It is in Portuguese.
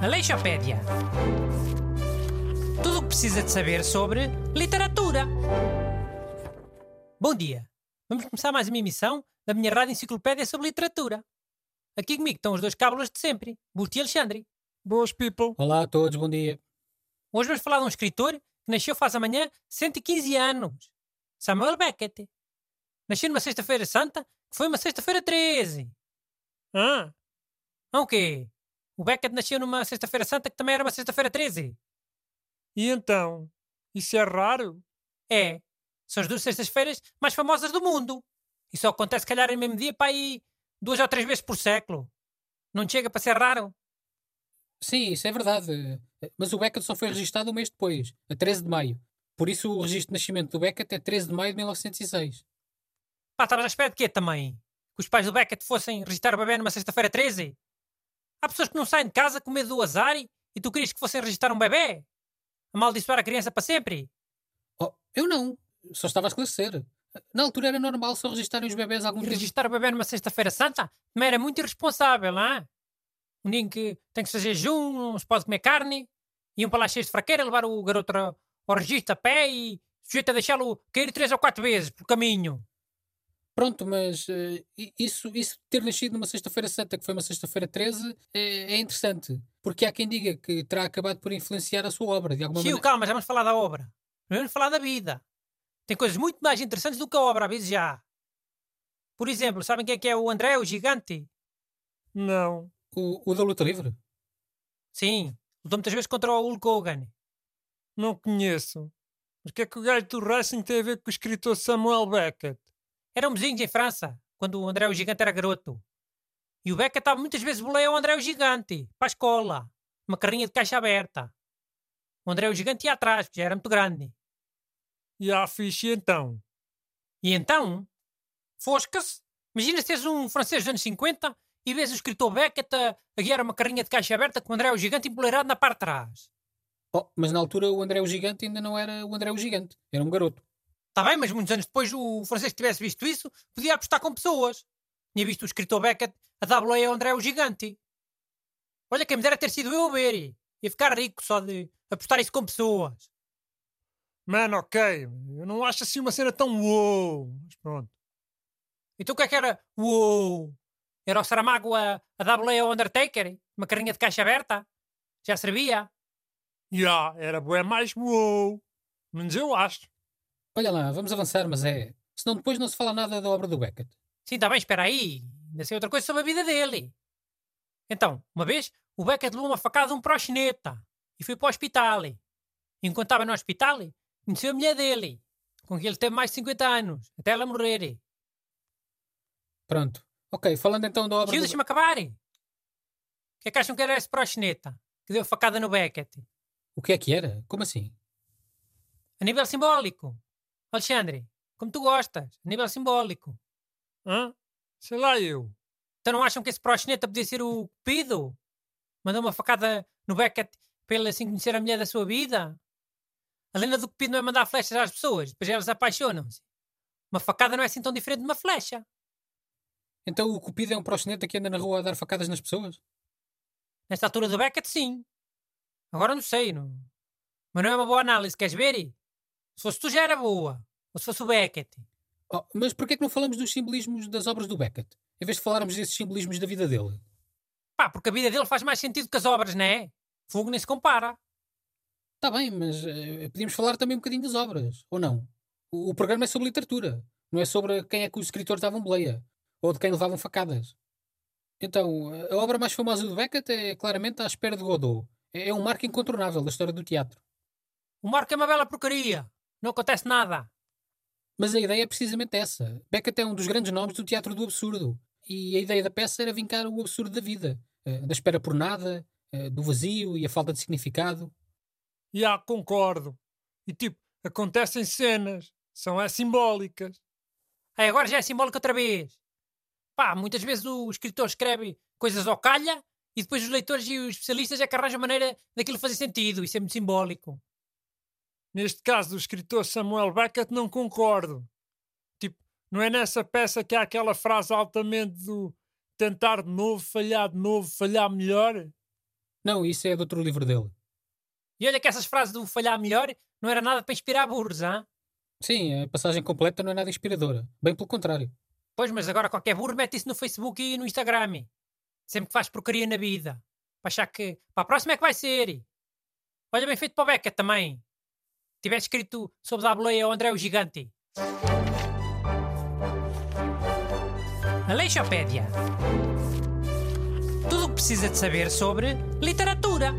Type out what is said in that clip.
Aleixopédia. Tudo o que precisa de saber sobre literatura. Bom dia. Vamos começar mais uma emissão da minha rádio enciclopédia sobre literatura. Aqui comigo estão os dois cábulas de sempre, Busto e Alexandre. Boas, people. Olá a todos, bom dia. Hoje vamos falar de um escritor que nasceu faz amanhã 115 anos. Samuel Beckett. Nasceu numa sexta-feira santa, que foi uma sexta-feira 13. Ah, Ah, o quê? O Beckett nasceu numa sexta-feira santa que também era uma sexta-feira 13. e então? Isso é raro? É. São as duas sextas-feiras mais famosas do mundo. E só acontece, se calhar, no mesmo dia, para aí duas ou três vezes por século. Não chega para ser raro? Sim, isso é verdade. Mas o Beckett só foi registado um mês depois, a 13 de maio. Por isso o registro de nascimento do Beckett é 13 de maio de 1906. Pá, estavas à espera de quê também? Que os pais do Beckett fossem registrar o bebê numa sexta-feira 13? Há pessoas que não saem de casa com medo do azar e, tu querias que fossem registrar um bebê? Amaldiçoar a criança para sempre? Oh, eu não. Só estava a esclarecer. Na altura era normal só registarem os bebés algum tempo. registrar o bebê numa sexta-feira santa? Também era muito irresponsável, não é? Um dia em que tem que fazer jejum, não se pode comer carne, iam para lá cheios de fraqueira levar o garoto ao, ao registro a pé e sujeito a deixá-lo cair três ou quatro vezes pelo caminho. Pronto, mas i- isso, isso de ter nascido numa sexta-feira santa, que foi uma sexta-feira 13, é, é interessante. Porque há quem diga que terá acabado por influenciar a sua obra, de alguma Tio, maneira. calma, já vamos falar da obra. Vamos falar da vida. Tem coisas muito mais interessantes do que a obra, a vezes já. Por exemplo, sabem quem é que é o André, o gigante? Não. O, o da luta livre? Sim, lutou muitas vezes contra o Hulk Hogan. Não conheço. Mas o que é que o gajo do wrestling tem a ver com o escritor Samuel Beckett? Eram vizinhos em França, quando o André o Gigante era garoto. E o Beca estava muitas vezes boleia o André o Gigante, para a escola. Uma carrinha de caixa aberta. O André o Gigante ia atrás, porque já era muito grande. E a fixe então? E então, fosca-se. Imagina seres um francês dos anos 50 e vês o escritor Beckett a, a guiar uma carrinha de caixa aberta com o André o Gigante empoleirado na parte de trás. Oh, mas na altura o André o Gigante ainda não era o André o Gigante. Era um garoto. Está bem, mas muitos anos depois o francês que tivesse visto isso podia apostar com pessoas. Tinha visto o escritor Beckett a dar boleia ao André o Gigante. Olha, quem me dera ter sido eu a ver. Ia ficar rico só de apostar isso com pessoas. Mano, ok. Eu não acho assim uma cena tão uou. Mas pronto. Então o que é que era? Uou! Era o Saramago a, a dar boleia ao Undertaker? Uma carrinha de caixa aberta? Já servia? Já, era bué mais uou. Menos eu acho. Olha lá, vamos avançar, mas é. Senão depois não se fala nada da obra do Beckett. Sim, está bem, espera aí. Ainda sei outra coisa sobre a vida dele. Então, uma vez, o Beckett levou uma facada de um proxeneta e foi para o hospital. Enquanto estava no hospital, conheceu a mulher dele, com quem ele teve mais de 50 anos, até ela morrer. Pronto. Ok, falando então da obra Tio, do... deixa-me acabar. O que é que acham que era esse proxeneta que deu a facada no Beckett? O que é que era? Como assim? A nível simbólico. Alexandre, como tu gostas, a nível simbólico. Hã? Sei lá eu. Então não acham que esse proxeneta podia ser o Cupido? Mandou uma facada no Beckett para ele assim conhecer a mulher da sua vida? A lenda do Cupido não é mandar flechas às pessoas, depois elas apaixonam-se. Uma facada não é assim tão diferente de uma flecha. Então o Cupido é um proxeneta que anda na rua a dar facadas nas pessoas? Nesta altura do Beckett, sim. Agora não sei, não. Mas não é uma boa análise, queres ver? Se fosse tu já era boa. Ou se fosse o Beckett. Oh, mas porquê é que não falamos dos simbolismos das obras do Beckett? Em vez de falarmos desses simbolismos da vida dele? Pá, porque a vida dele faz mais sentido que as obras, não é? Fogo nem se compara. Está bem, mas eh, podíamos falar também um bocadinho das obras, ou não? O, o programa é sobre literatura, não é sobre quem é que os escritores davam boleia, ou de quem levavam facadas. Então, a obra mais famosa do Beckett é claramente A Espera de Godot. É, é um marco incontornável da história do teatro. O Marco é uma bela porcaria. Não acontece nada. Mas a ideia é precisamente essa. Beckett é um dos grandes nomes do teatro do absurdo. E a ideia da peça era vincar o absurdo da vida, eh, da espera por nada, eh, do vazio e a falta de significado. Já, concordo. E tipo, acontecem cenas. São é simbólicas. Aí agora já é simbólico outra vez. Pá, muitas vezes o escritor escreve coisas ao calha e depois os leitores e os especialistas é que arranjam maneira daquilo fazer sentido. Isso é muito simbólico. Neste caso do escritor Samuel Beckett, não concordo. Tipo, não é nessa peça que há aquela frase altamente do tentar de novo, falhar de novo, falhar melhor. Não, isso é do outro livro dele. E olha que essas frases do falhar melhor não era nada para inspirar burros, hã? Sim, a passagem completa não é nada inspiradora. Bem pelo contrário. Pois, mas agora qualquer burro mete isso no Facebook e no Instagram. Sempre que faz porcaria na vida. Para achar que para a próxima é que vai ser. Olha, bem feito para o Beca também. Tivesse escrito sobre a boleia ao André o Gigante. Aleixopédia. Tudo o que precisa de saber sobre literatura.